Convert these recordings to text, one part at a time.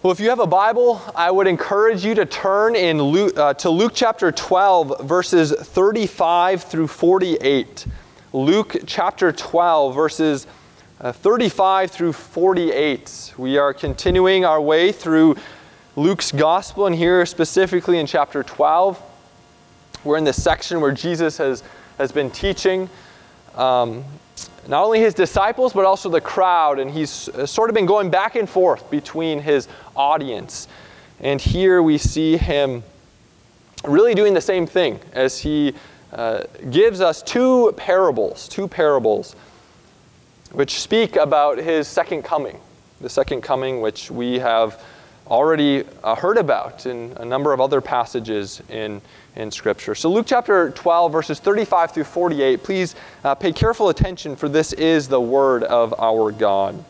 Well, if you have a Bible, I would encourage you to turn in Luke, uh, to Luke chapter 12, verses 35 through 48. Luke chapter 12, verses uh, 35 through 48. We are continuing our way through Luke's gospel, and here specifically in chapter 12, we're in the section where Jesus has, has been teaching. Um, not only his disciples, but also the crowd. And he's uh, sort of been going back and forth between his audience. And here we see him really doing the same thing as he uh, gives us two parables, two parables, which speak about his second coming. The second coming, which we have already uh, heard about in a number of other passages in, in Scripture. So, Luke chapter 12, verses 35 through 48, please uh, pay careful attention, for this is the word of our God.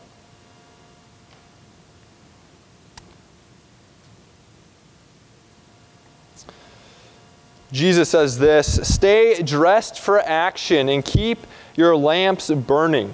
Jesus says this Stay dressed for action and keep your lamps burning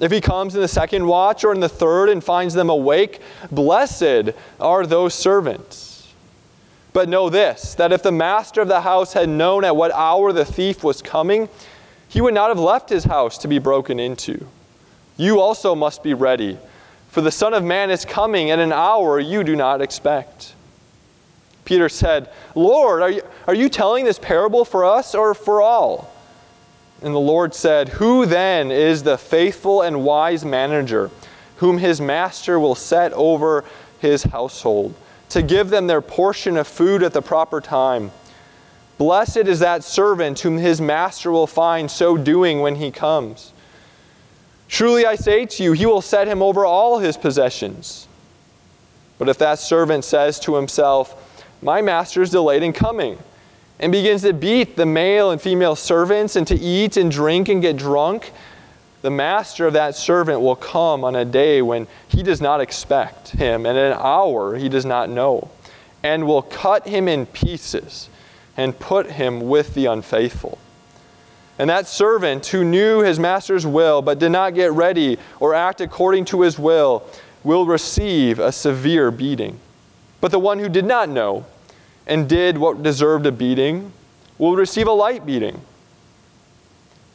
If he comes in the second watch or in the third and finds them awake, blessed are those servants. But know this that if the master of the house had known at what hour the thief was coming, he would not have left his house to be broken into. You also must be ready, for the Son of Man is coming at an hour you do not expect. Peter said, Lord, are you, are you telling this parable for us or for all? And the Lord said, Who then is the faithful and wise manager, whom his master will set over his household, to give them their portion of food at the proper time? Blessed is that servant whom his master will find so doing when he comes. Truly I say to you, he will set him over all his possessions. But if that servant says to himself, My master is delayed in coming, and begins to beat the male and female servants and to eat and drink and get drunk, the master of that servant will come on a day when he does not expect him, and an hour he does not know, and will cut him in pieces and put him with the unfaithful. And that servant who knew his master's will but did not get ready or act according to his will will receive a severe beating. But the one who did not know, and did what deserved a beating will receive a light beating.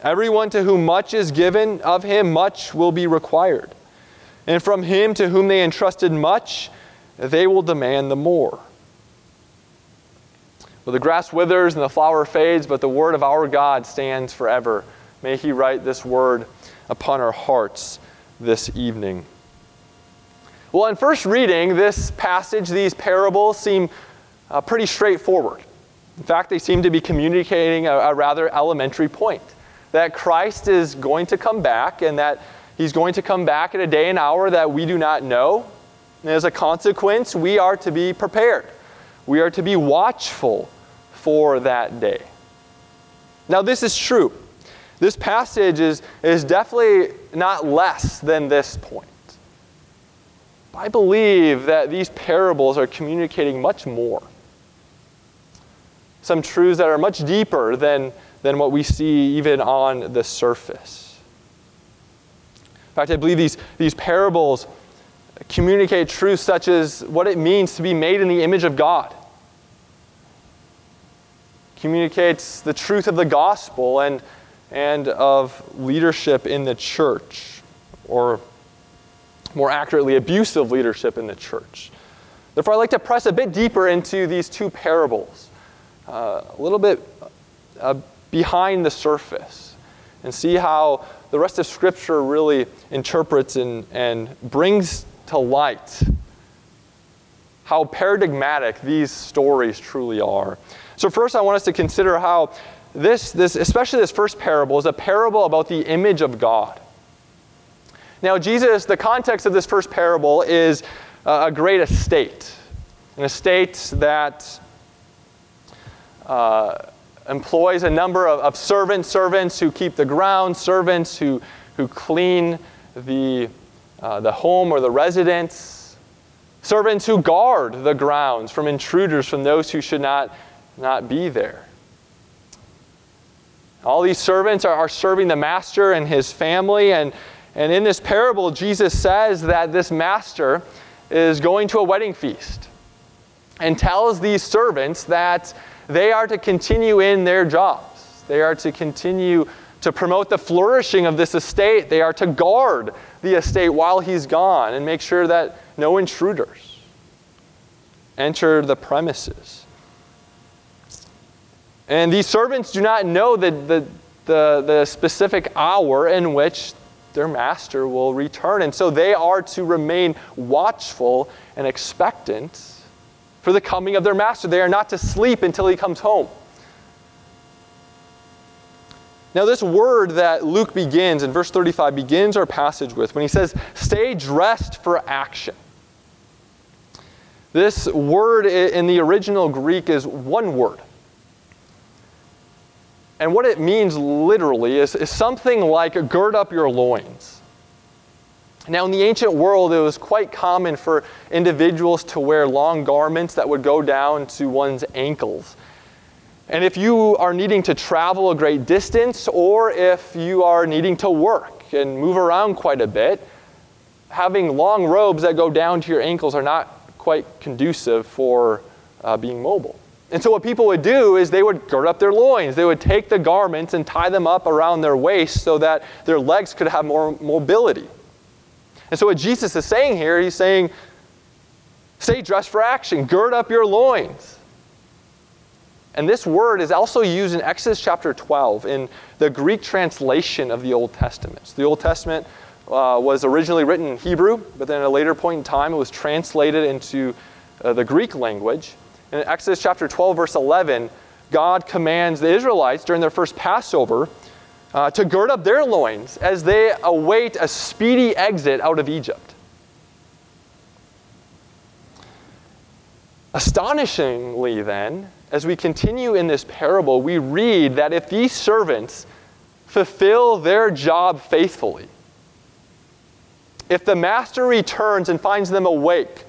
Everyone to whom much is given, of him much will be required. And from him to whom they entrusted much, they will demand the more. Well, the grass withers and the flower fades, but the word of our God stands forever. May he write this word upon our hearts this evening. Well, in first reading, this passage, these parables seem uh, pretty straightforward. In fact, they seem to be communicating a, a rather elementary point that Christ is going to come back and that he's going to come back at a day and hour that we do not know. And as a consequence, we are to be prepared. We are to be watchful for that day. Now, this is true. This passage is, is definitely not less than this point. I believe that these parables are communicating much more some truths that are much deeper than, than what we see even on the surface. In fact, I believe these, these parables communicate truths such as what it means to be made in the image of God. Communicates the truth of the gospel and, and of leadership in the church, or more accurately, abusive leadership in the church. Therefore, I'd like to press a bit deeper into these two parables uh, a little bit uh, behind the surface and see how the rest of Scripture really interprets and, and brings to light how paradigmatic these stories truly are. So, first, I want us to consider how this, this, especially this first parable, is a parable about the image of God. Now, Jesus, the context of this first parable is a great estate, an estate that uh, employs a number of, of servants, servants who keep the ground, servants who, who clean the, uh, the home or the residence, servants who guard the grounds from intruders, from those who should not, not be there. All these servants are, are serving the master and his family. And, and in this parable, Jesus says that this master is going to a wedding feast and tells these servants that they are to continue in their jobs. They are to continue to promote the flourishing of this estate. They are to guard the estate while he's gone and make sure that no intruders enter the premises. And these servants do not know the, the, the, the, specific hour in which their master will return. And so they are to remain watchful and expectant for the coming of their master. They are not to sleep until he comes home. Now, this word that Luke begins in verse 35 begins our passage with when he says, Stay dressed for action. This word in the original Greek is one word. And what it means literally is, is something like gird up your loins. Now, in the ancient world, it was quite common for individuals to wear long garments that would go down to one's ankles. And if you are needing to travel a great distance, or if you are needing to work and move around quite a bit, having long robes that go down to your ankles are not quite conducive for uh, being mobile. And so, what people would do is they would gird up their loins. They would take the garments and tie them up around their waist so that their legs could have more mobility. And so, what Jesus is saying here, he's saying, stay dressed for action, gird up your loins. And this word is also used in Exodus chapter 12 in the Greek translation of the Old Testament. So the Old Testament uh, was originally written in Hebrew, but then at a later point in time it was translated into uh, the Greek language. In Exodus chapter 12, verse 11, God commands the Israelites during their first Passover uh, to gird up their loins as they await a speedy exit out of Egypt. Astonishingly, then, as we continue in this parable, we read that if these servants fulfill their job faithfully, if the master returns and finds them awake,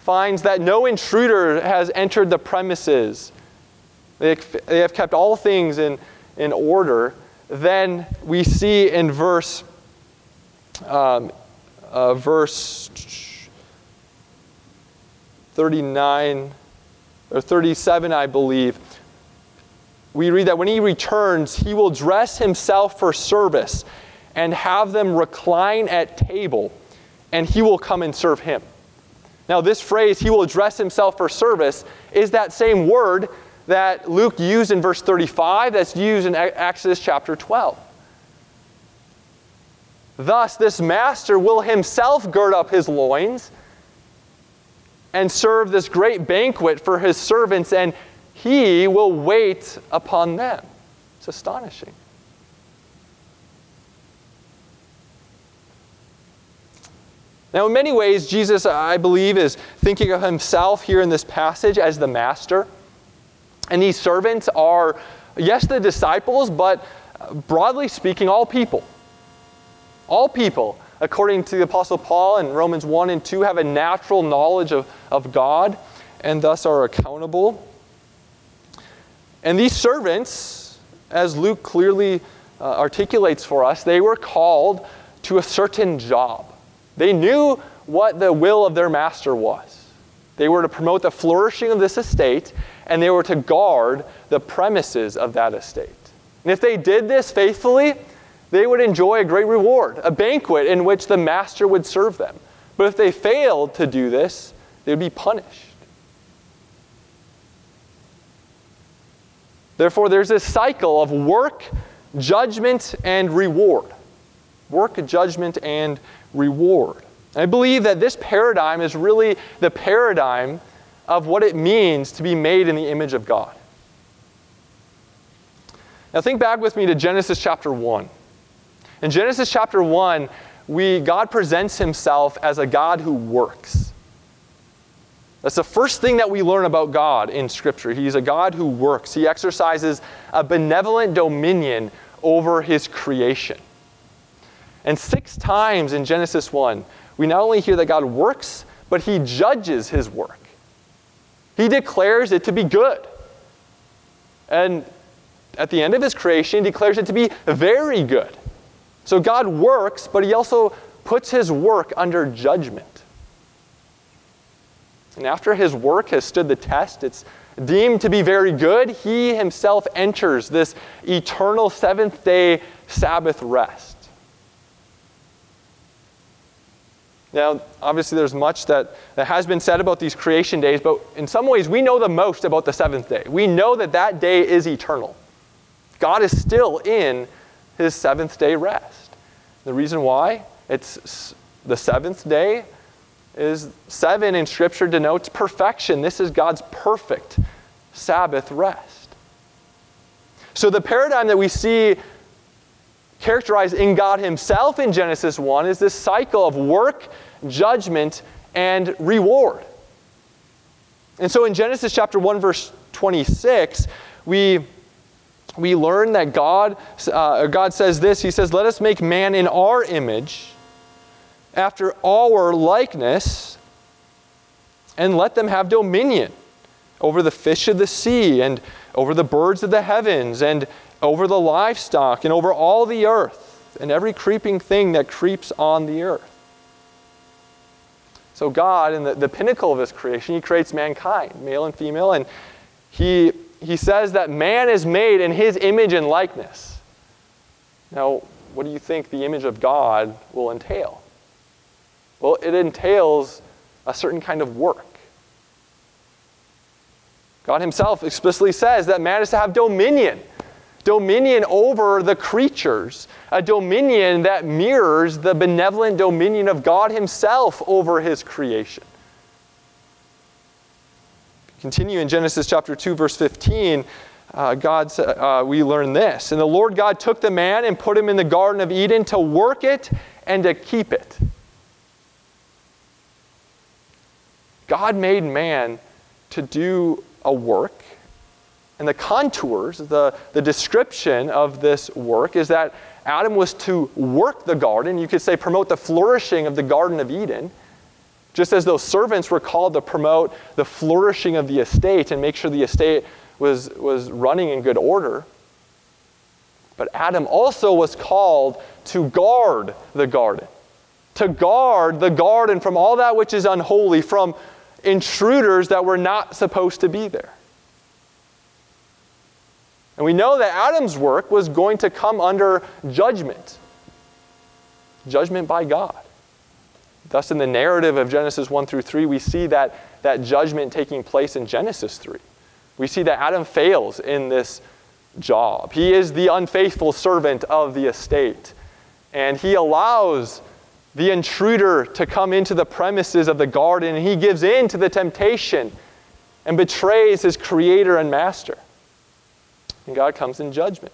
finds that no intruder has entered the premises, they, have kept all things in, in order, then we see in verse, um, uh, verse 39 or 37, I believe, we read that when he returns, he will dress himself for service and have them recline at table, and he will come and serve him. Now, this phrase, he will dress himself for service, is that same word that Luke used in verse 35 that's used in Exodus chapter 12. Thus, this master will himself gird up his loins and serve this great banquet for his servants, and he will wait upon them. It's astonishing. Now, in many ways, Jesus, I believe, is thinking of himself here in this passage as the master. And these servants are, yes, the disciples, but broadly speaking, all people. All people according to the Apostle Paul in Romans 1 and 2, have a natural knowledge of, of God and thus are accountable. And these servants, as Luke clearly uh, articulates for us, they were called to a certain job. They knew what the will of their master was. They were to promote the flourishing of this estate, and they were to guard the premises of that estate. And if they did this faithfully, they would enjoy a great reward, a banquet in which the master would serve them. But if they failed to do this, they would be punished. Therefore, there's this cycle of work, judgment, and reward. Work, judgment, and reward. I believe that this paradigm is really the paradigm of what it means to be made in the image of God. Now, think back with me to Genesis chapter 1. In Genesis chapter 1, we, God presents himself as a God who works. That's the first thing that we learn about God in Scripture. He's a God who works, He exercises a benevolent dominion over His creation. And six times in Genesis 1, we not only hear that God works, but He judges His work. He declares it to be good. And at the end of His creation, He declares it to be very good. So God works, but He also puts His work under judgment. And after his work has stood the test, it's deemed to be very good, he himself enters this eternal seventh day Sabbath rest. Now, obviously, there's much that, that has been said about these creation days, but in some ways, we know the most about the seventh day. We know that that day is eternal. God is still in his seventh day rest. The reason why? It's the seventh day is seven in Scripture denotes perfection. This is God's perfect Sabbath rest. So the paradigm that we see characterized in God Himself in Genesis 1 is this cycle of work, judgment, and reward. And so in Genesis chapter 1, verse 26, we, we learn that God, uh, God says this He says, Let us make man in our image after our likeness, and let them have dominion over the fish of the sea, and over the birds of the heavens, and over the livestock, and over all the earth, and every creeping thing that creeps on the earth. So, God, in the, the pinnacle of His creation, He creates mankind, male and female, and He, he says that man is made in His image and likeness. Now, what do you think the image of God will entail? Well, it entails a certain kind of work. God Himself explicitly says that man is to have dominion dominion over the creatures, a dominion that mirrors the benevolent dominion of God Himself over His creation. Continue in Genesis chapter 2, verse 15. Uh, God, uh, we learn this. And the Lord God took the man and put him in the Garden of Eden to work it and to keep it. God made man to do a work. And the contours, the, the description of this work is that Adam was to work the garden. You could say promote the flourishing of the Garden of Eden, just as those servants were called to promote the flourishing of the estate and make sure the estate was, was running in good order. But Adam also was called to guard the garden, to guard the garden from all that which is unholy, from intruders that were not supposed to be there. And we know that Adam's work was going to come under judgment judgment by God. Thus, in the narrative of Genesis 1 through 3, we see that, that judgment taking place in Genesis 3. We see that Adam fails in this job. He is the unfaithful servant of the estate. And he allows the intruder to come into the premises of the garden, and he gives in to the temptation and betrays his creator and master. And God comes in judgment.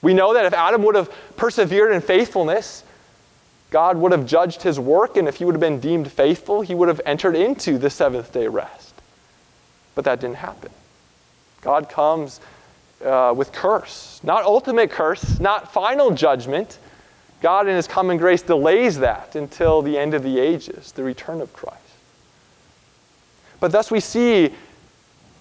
We know that if Adam would have persevered in faithfulness, God would have judged his work, and if he would have been deemed faithful, he would have entered into the seventh day rest. But that didn't happen. God comes uh, with curse. Not ultimate curse, not final judgment, God, in His common grace, delays that until the end of the ages, the return of Christ. But thus, we see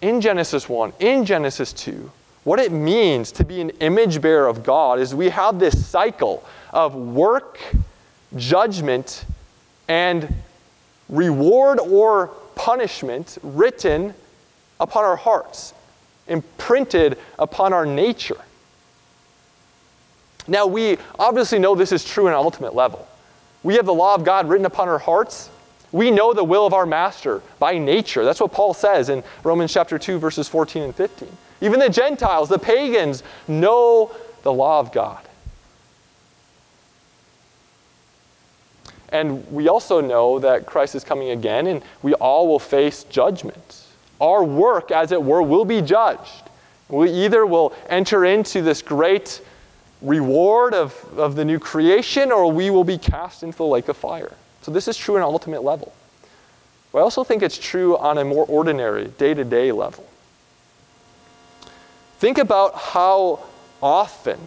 in Genesis 1, in Genesis 2, what it means to be an image bearer of God is we have this cycle of work, judgment, and reward or punishment written upon our hearts, imprinted upon our nature. Now, we obviously know this is true in an ultimate level. We have the law of God written upon our hearts. We know the will of our master by nature. That's what Paul says in Romans chapter 2, verses 14 and 15. Even the Gentiles, the pagans, know the law of God. And we also know that Christ is coming again, and we all will face judgment. Our work, as it were, will be judged. We either will enter into this great reward of, of the new creation, or we will be cast into the lake of fire. So, this is true on an ultimate level. But I also think it's true on a more ordinary, day to day level. Think about how often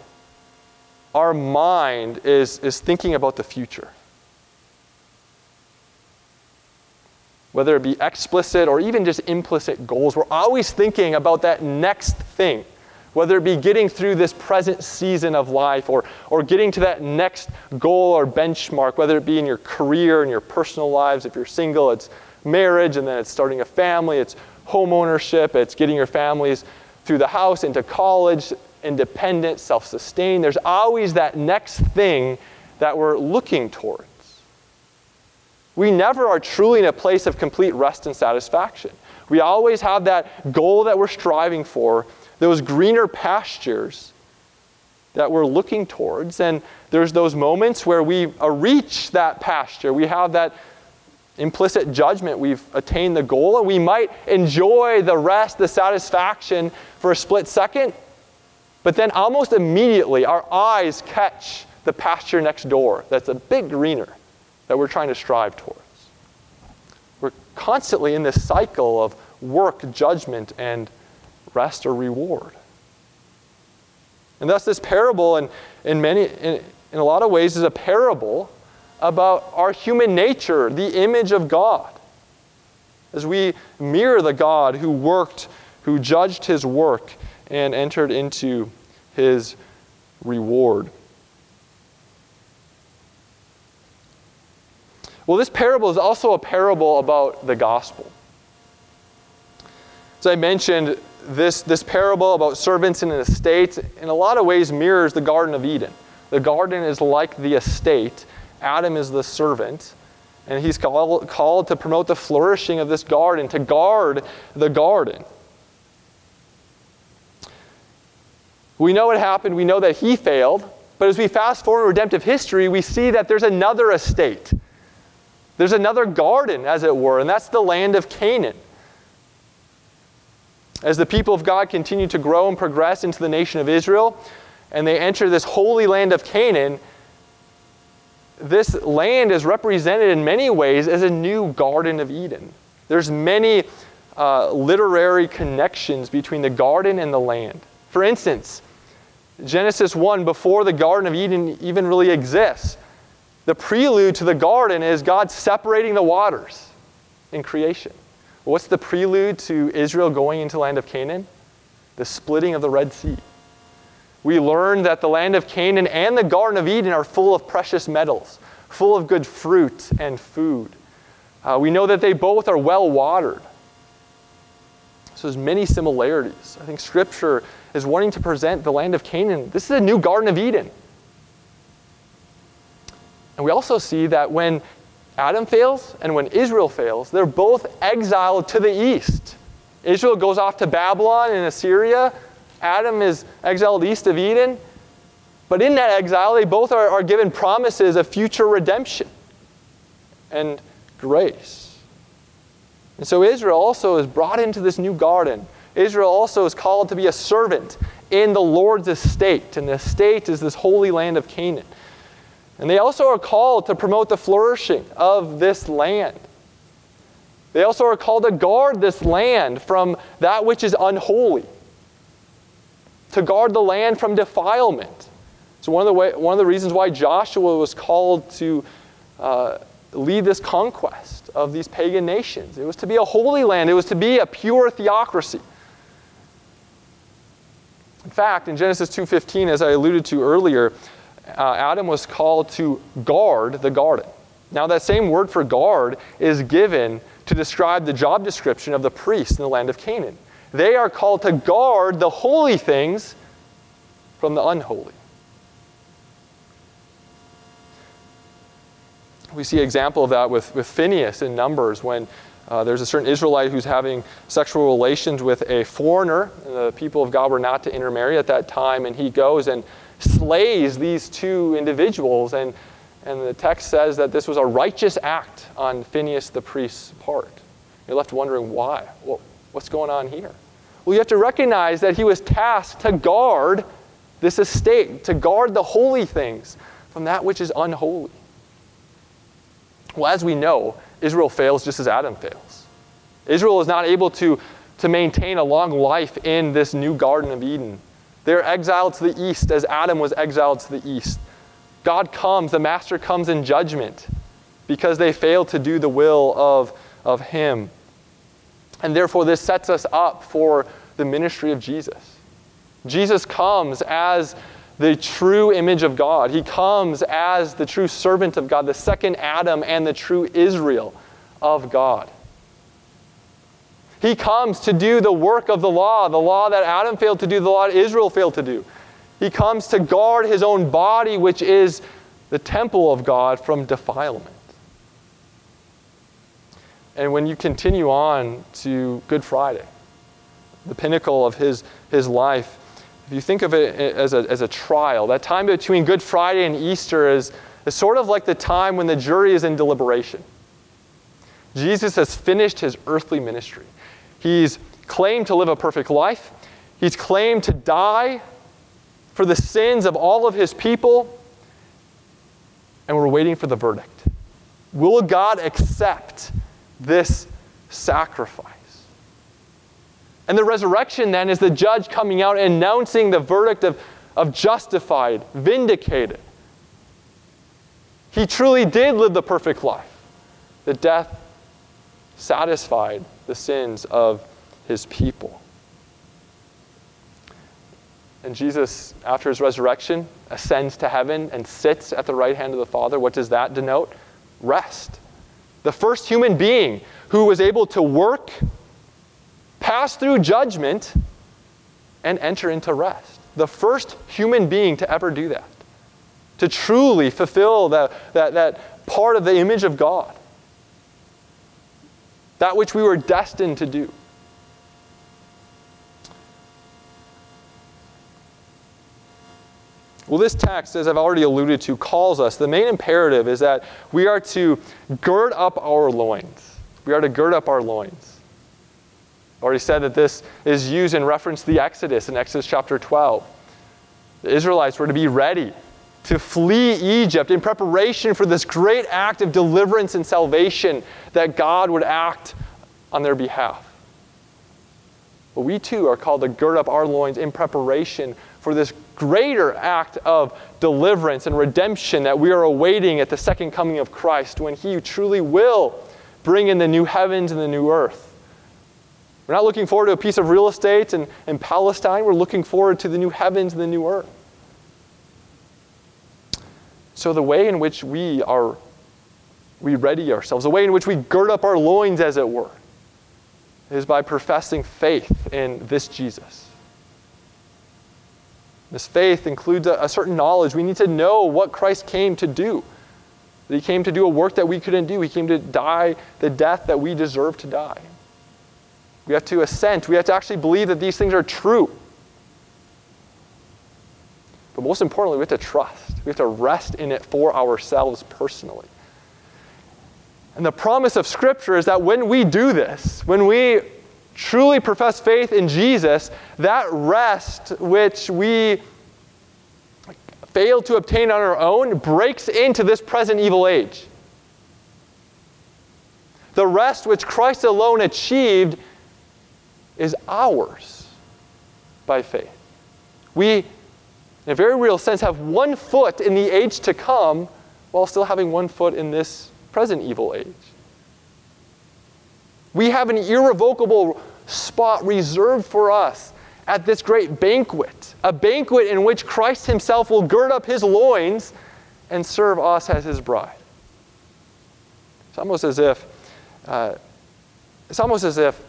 our mind is, is thinking about the future. Whether it be explicit or even just implicit goals, we're always thinking about that next thing. Whether it be getting through this present season of life or, or getting to that next goal or benchmark, whether it be in your career, in your personal lives. If you're single, it's marriage, and then it's starting a family, it's home ownership, it's getting your families through the house into college, independent, self sustained. There's always that next thing that we're looking towards. We never are truly in a place of complete rest and satisfaction. We always have that goal that we're striving for, those greener pastures that we're looking towards. And there's those moments where we uh, reach that pasture. We have that implicit judgment. We've attained the goal, and we might enjoy the rest, the satisfaction for a split second. But then almost immediately, our eyes catch the pasture next door that's a bit greener that we're trying to strive towards. We're constantly in this cycle of work, judgment, and rest or reward. And thus, this parable, in, in, many, in, in a lot of ways, is a parable about our human nature, the image of God. As we mirror the God who worked, who judged his work, and entered into his reward. Well, this parable is also a parable about the gospel. As I mentioned, this, this parable about servants in an estate, in a lot of ways, mirrors the Garden of Eden. The garden is like the estate, Adam is the servant, and he's called, called to promote the flourishing of this garden, to guard the garden. We know what happened, we know that he failed, but as we fast forward in redemptive history, we see that there's another estate. There's another garden, as it were, and that's the land of Canaan. As the people of God continue to grow and progress into the nation of Israel, and they enter this holy land of Canaan, this land is represented in many ways as a new Garden of Eden. There's many uh, literary connections between the garden and the land. For instance, Genesis 1, before the Garden of Eden even really exists, the prelude to the garden is God separating the waters in creation. What's the prelude to Israel going into land of Canaan? The splitting of the Red Sea. We learn that the land of Canaan and the Garden of Eden are full of precious metals, full of good fruit and food. Uh, we know that they both are well watered. So there's many similarities. I think Scripture is wanting to present the land of Canaan. This is a new Garden of Eden. And we also see that when Adam fails and when Israel fails, they're both exiled to the east. Israel goes off to Babylon and Assyria, Adam is exiled east of Eden. But in that exile, they both are, are given promises of future redemption and grace. And so Israel also is brought into this new garden. Israel also is called to be a servant in the Lord's estate. And the estate is this holy land of Canaan. And they also are called to promote the flourishing of this land. They also are called to guard this land from that which is unholy to guard the land from defilement. So, one of the, way, one of the reasons why Joshua was called to uh, lead this conquest of these pagan nations, it was to be a holy land, it was to be a pure theocracy. In fact, in Genesis 2:15, as I alluded to earlier, uh, Adam was called to guard the garden. Now, that same word for guard is given to describe the job description of the priest in the land of Canaan. They are called to guard the holy things from the unholy. We see an example of that with, with Phineas in Numbers when uh, there's a certain Israelite who's having sexual relations with a foreigner. The people of God were not to intermarry at that time, and he goes and slays these two individuals. And, and the text says that this was a righteous act on Phineas the priest's part. You're left wondering why. Well, What's going on here? Well, you have to recognize that he was tasked to guard this estate, to guard the holy things from that which is unholy. Well, as we know, Israel fails just as Adam fails. Israel is not able to, to maintain a long life in this new Garden of Eden. They're exiled to the east as Adam was exiled to the east. God comes, the Master comes in judgment because they fail to do the will of, of Him. And therefore, this sets us up for the ministry of Jesus. Jesus comes as the true image of God. He comes as the true servant of God, the second Adam and the true Israel of God. He comes to do the work of the law, the law that Adam failed to do, the law that Israel failed to do. He comes to guard his own body, which is the temple of God, from defilement. And when you continue on to Good Friday, the pinnacle of his, his life, if you think of it as a, as a trial, that time between Good Friday and Easter is, is sort of like the time when the jury is in deliberation. Jesus has finished his earthly ministry. He's claimed to live a perfect life. He's claimed to die for the sins of all of his people. And we're waiting for the verdict. Will God accept this sacrifice? And the resurrection then is the judge coming out and announcing the verdict of, of justified, vindicated. He truly did live the perfect life. The death satisfied the sins of his people. And Jesus, after his resurrection, ascends to heaven and sits at the right hand of the Father. What does that denote? Rest. The first human being who was able to work pass through judgment, and enter into rest. The first human being to ever do that, to truly fulfill that, that, that part of the image of God, that which we were destined to do. Well, this text, as I've already alluded to, calls us, the main imperative is that we are to gird up our loins. We are to gird up our loins I already said that this is used in reference to the Exodus in Exodus chapter 12. The Israelites were to be ready to flee Egypt in preparation for this great act of deliverance and salvation that God would act on their behalf. But we too are called to gird up our loins in preparation for this greater act of deliverance and redemption that we are awaiting at the second coming of Christ when He truly will bring in the new heavens and the new earth. We're not looking forward to a piece of real estate in, in Palestine. We're looking forward to the new heavens and the new earth. So, the way in which we are, we ready ourselves, the way in which we gird up our loins, as it were, is by professing faith in this Jesus. This faith includes a, a certain knowledge. We need to know what Christ came to do. That he came to do a work that we couldn't do. He came to die the death that we deserve to die. We have to assent. We have to actually believe that these things are true. But most importantly, we have to trust. We have to rest in it for ourselves personally. And the promise of Scripture is that when we do this, when we truly profess faith in Jesus, that rest which we fail to obtain on our own breaks into this present evil age. The rest which Christ alone achieved is ours by faith. We, in a very real sense, have one foot in the age to come while still having one foot in this present evil age. We have an irrevocable spot reserved for us at this great banquet, a banquet in which Christ Himself will gird up His loins and serve us as His bride. It's almost as if, uh, it's almost as if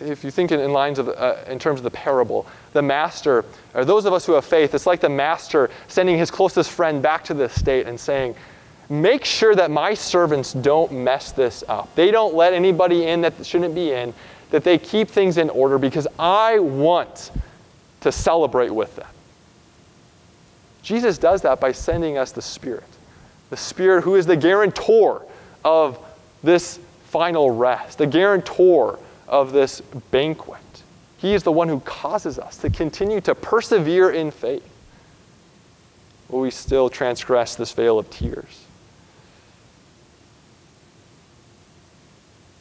if you think in, in lines of, uh, in terms of the parable, the master, or those of us who have faith, it's like the master sending his closest friend back to the estate and saying, Make sure that my servants don't mess this up. They don't let anybody in that shouldn't be in, that they keep things in order because I want to celebrate with them. Jesus does that by sending us the Spirit. The Spirit who is the guarantor of this final rest, the guarantor of this banquet. He is the one who causes us to continue to persevere in faith. Will we still transgress this vale of tears?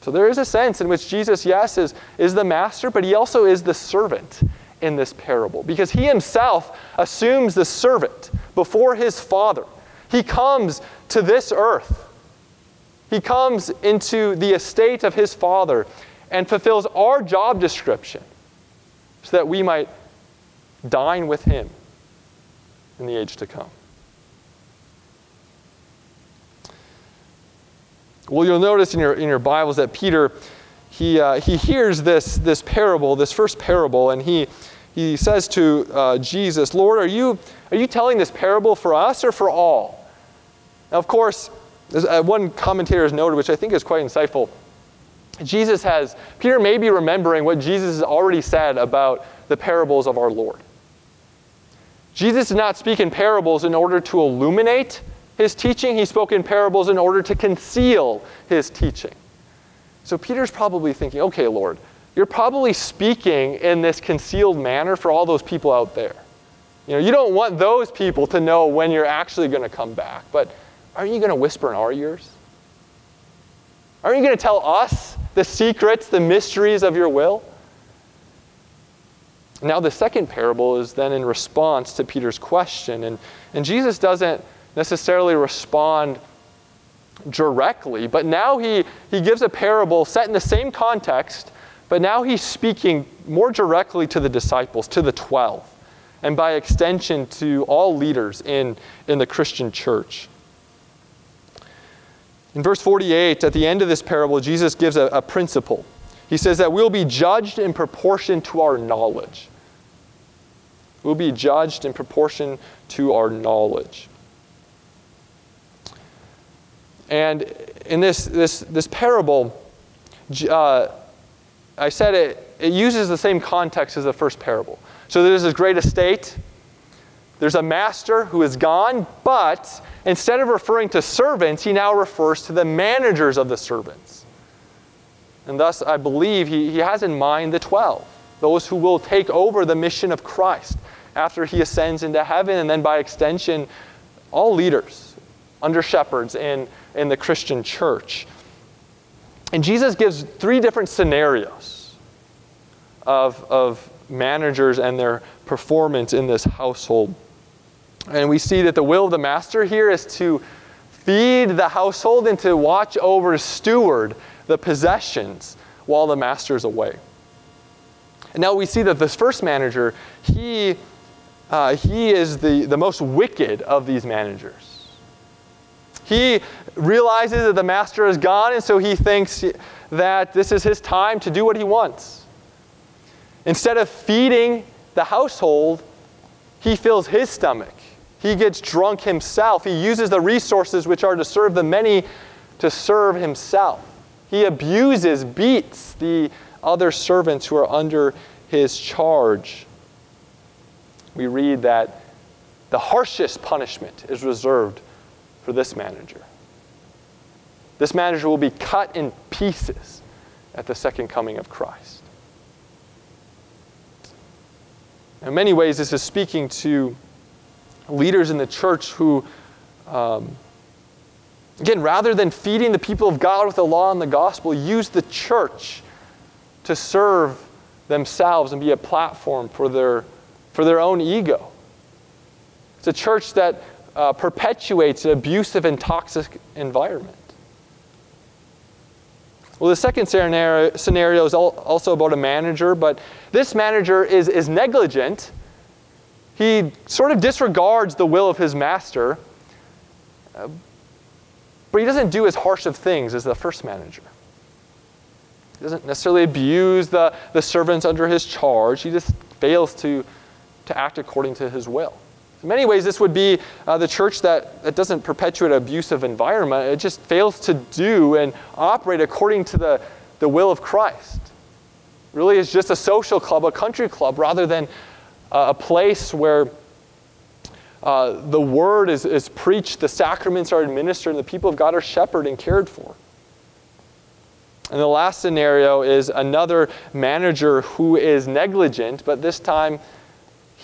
So there is a sense in which Jesus, yes, is, is the master, but he also is the servant in this parable because he himself assumes the servant before his father. He comes to this earth. He comes into the estate of his father and fulfills our job description so that we might dine with him in the age to come. Well, you'll notice in your, in your Bibles that Peter, he, uh, he hears this, this parable, this first parable, and he, he says to uh, Jesus, Lord, are you, are you telling this parable for us or for all? Now, of course, uh, one commentator has noted, which I think is quite insightful. Jesus has, Peter may be remembering what Jesus has already said about the parables of our Lord. Jesus did not speak in parables in order to illuminate his teaching, he spoke in parables in order to conceal his teaching. So Peter's probably thinking, okay, Lord, you're probably speaking in this concealed manner for all those people out there. You know, you don't want those people to know when you're actually going to come back, but aren't you going to whisper in our ears? Aren't you going to tell us the secrets, the mysteries of your will? Now, the second parable is then in response to Peter's question, and, and Jesus doesn't necessarily respond directly, but now he, he gives a parable set in the same context, but now he's speaking more directly to the disciples, to the 12, and by extension to all leaders in, in the Christian church. In verse 48, at the end of this parable, Jesus gives a, a principle. He says that we'll be judged in proportion to our knowledge. We'll be judged in proportion to our knowledge. And in this, this, this parable, uh, I said it, it uses the same context as the first parable. So there's this great estate. There's a master who is gone, but instead of referring to servants, he now refers to the managers of the servants. And thus, I believe he, he has in mind the 12, those who will take over the mission of Christ after he ascends into heaven, and then by extension, all leaders, under shepherds, and in the Christian church. And Jesus gives three different scenarios of, of managers and their performance in this household. And we see that the will of the master here is to feed the household and to watch over, steward the possessions while the master is away. And now we see that this first manager, he, uh, he is the, the most wicked of these managers. He realizes that the master is gone, and so he thinks that this is his time to do what he wants. Instead of feeding the household, he fills his stomach. He gets drunk himself. He uses the resources which are to serve the many to serve himself. He abuses, beats the other servants who are under his charge. We read that the harshest punishment is reserved for this manager. This manager will be cut in pieces at the second coming of Christ. In many ways, this is speaking to leaders in the church who, um, again, rather than feeding the people of God with the law and the gospel, use the church to serve themselves and be a platform for their, for their own ego. It's a church that uh, perpetuates an abusive and toxic environment. Well, the second scenario, scenario is also about a manager, but this manager is, is negligent. He sort of disregards the will of his master, uh, but he doesn't do as harsh of things as the first manager. He doesn't necessarily abuse the, the servants under his charge, he just fails to, to act according to his will. In many ways, this would be uh, the church that, that doesn't perpetuate abusive environment. It just fails to do and operate according to the, the will of Christ. Really, it's just a social club, a country club, rather than uh, a place where uh, the word is, is preached, the sacraments are administered, and the people of God are shepherded and cared for. And the last scenario is another manager who is negligent, but this time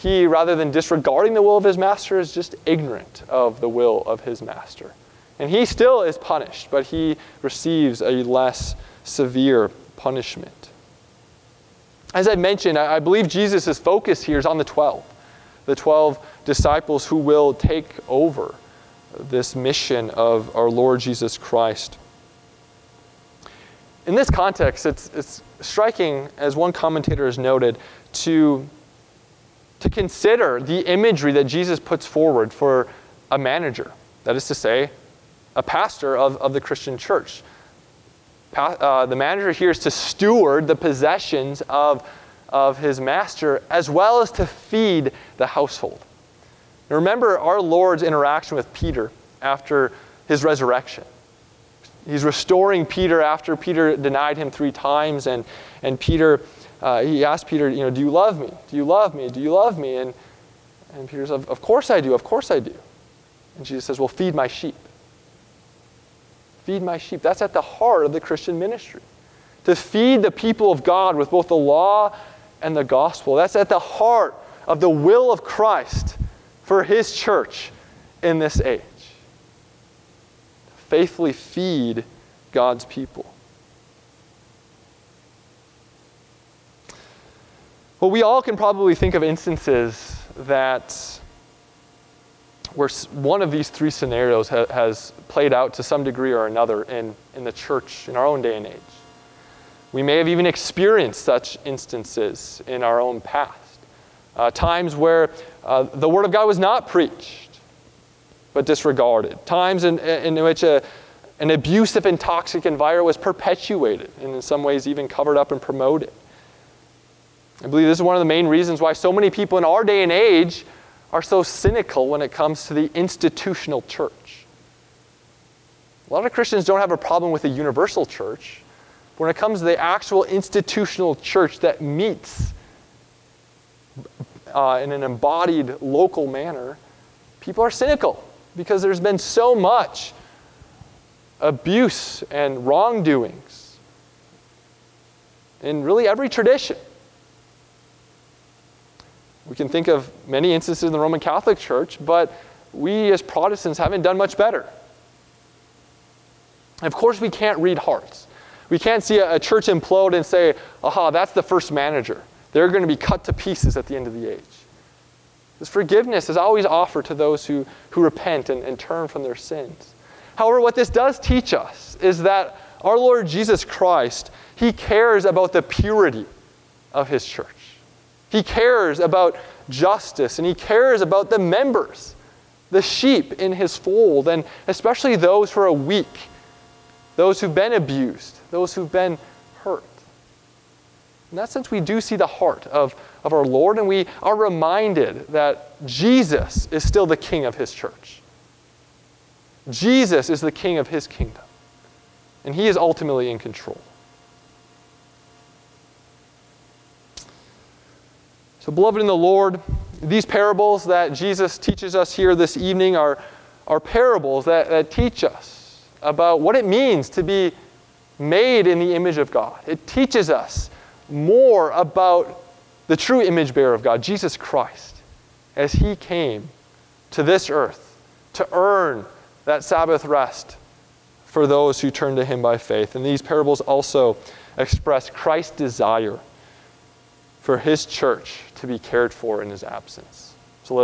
he, rather than disregarding the will of his master, is just ignorant of the will of his master. And he still is punished, but he receives a less severe punishment. As I mentioned, I believe Jesus' focus here is on the 12, the 12 disciples who will take over this mission of our Lord Jesus Christ. In this context, it's, it's striking, as one commentator has noted, to, to consider the imagery that Jesus puts forward for a manager. That is to say, a pastor of, of the Christian church. Pa- uh, the manager here is to steward the possessions of, of his master as well as to feed the household. Now remember our Lord's interaction with Peter after his resurrection. He's restoring Peter after Peter denied him three times, and, and Peter, uh, he asked Peter, you know, do you love me? Do you love me? Do you love me? And, and Peter says, of course I do, of course I do. And Jesus says, well, feed my sheep. Feed my sheep. That's at the heart of the Christian ministry. To feed the people of God with both the law and the gospel. That's at the heart of the will of Christ for his church in this age. Faithfully feed God's people. Well, we all can probably think of instances that where one of these three scenarios ha- has played out to some degree or another in, in the church in our own day and age. We may have even experienced such instances in our own past. Uh, times where uh, the Word of God was not preached, but disregarded. Times in, in which a, an abusive and toxic environment was perpetuated, and in some ways even covered up and promoted. I believe this is one of the main reasons why so many people in our day and age are so cynical when it comes to the institutional church. A lot of Christians don't have a problem with the universal church. But When it comes to the actual institutional church that meets uh, in an embodied local manner, people are cynical because there's been so much abuse and wrongdoings in really every tradition. We can think of many instances in the Roman Catholic Church, but we as Protestants haven't done much better. Of course, we can't read hearts. We can't see a, church implode and say, aha, that's the first manager. They're going to be cut to pieces at the end of the age. This forgiveness is always offered to those who, who repent and, and turn from their sins. However, what this does teach us is that our Lord Jesus Christ, He cares about the purity of His church. He cares about justice and he cares about the members, the sheep in his fold, and especially those who are weak, those who've been abused, those who've been hurt. In that sense, we do see the heart of, of our Lord, and we are reminded that Jesus is still the king of his church. Jesus is the king of his kingdom, and he is ultimately in control. So, beloved in the Lord, these parables that Jesus teaches us here this evening are, are parables that, that teach us about what it means to be made in the image of God. It teaches us more about the true image bearer of God, Jesus Christ, as he came to this earth to earn that Sabbath rest for those who turn to him by faith. And these parables also express Christ's desire for his church to be cared for in his absence. So let us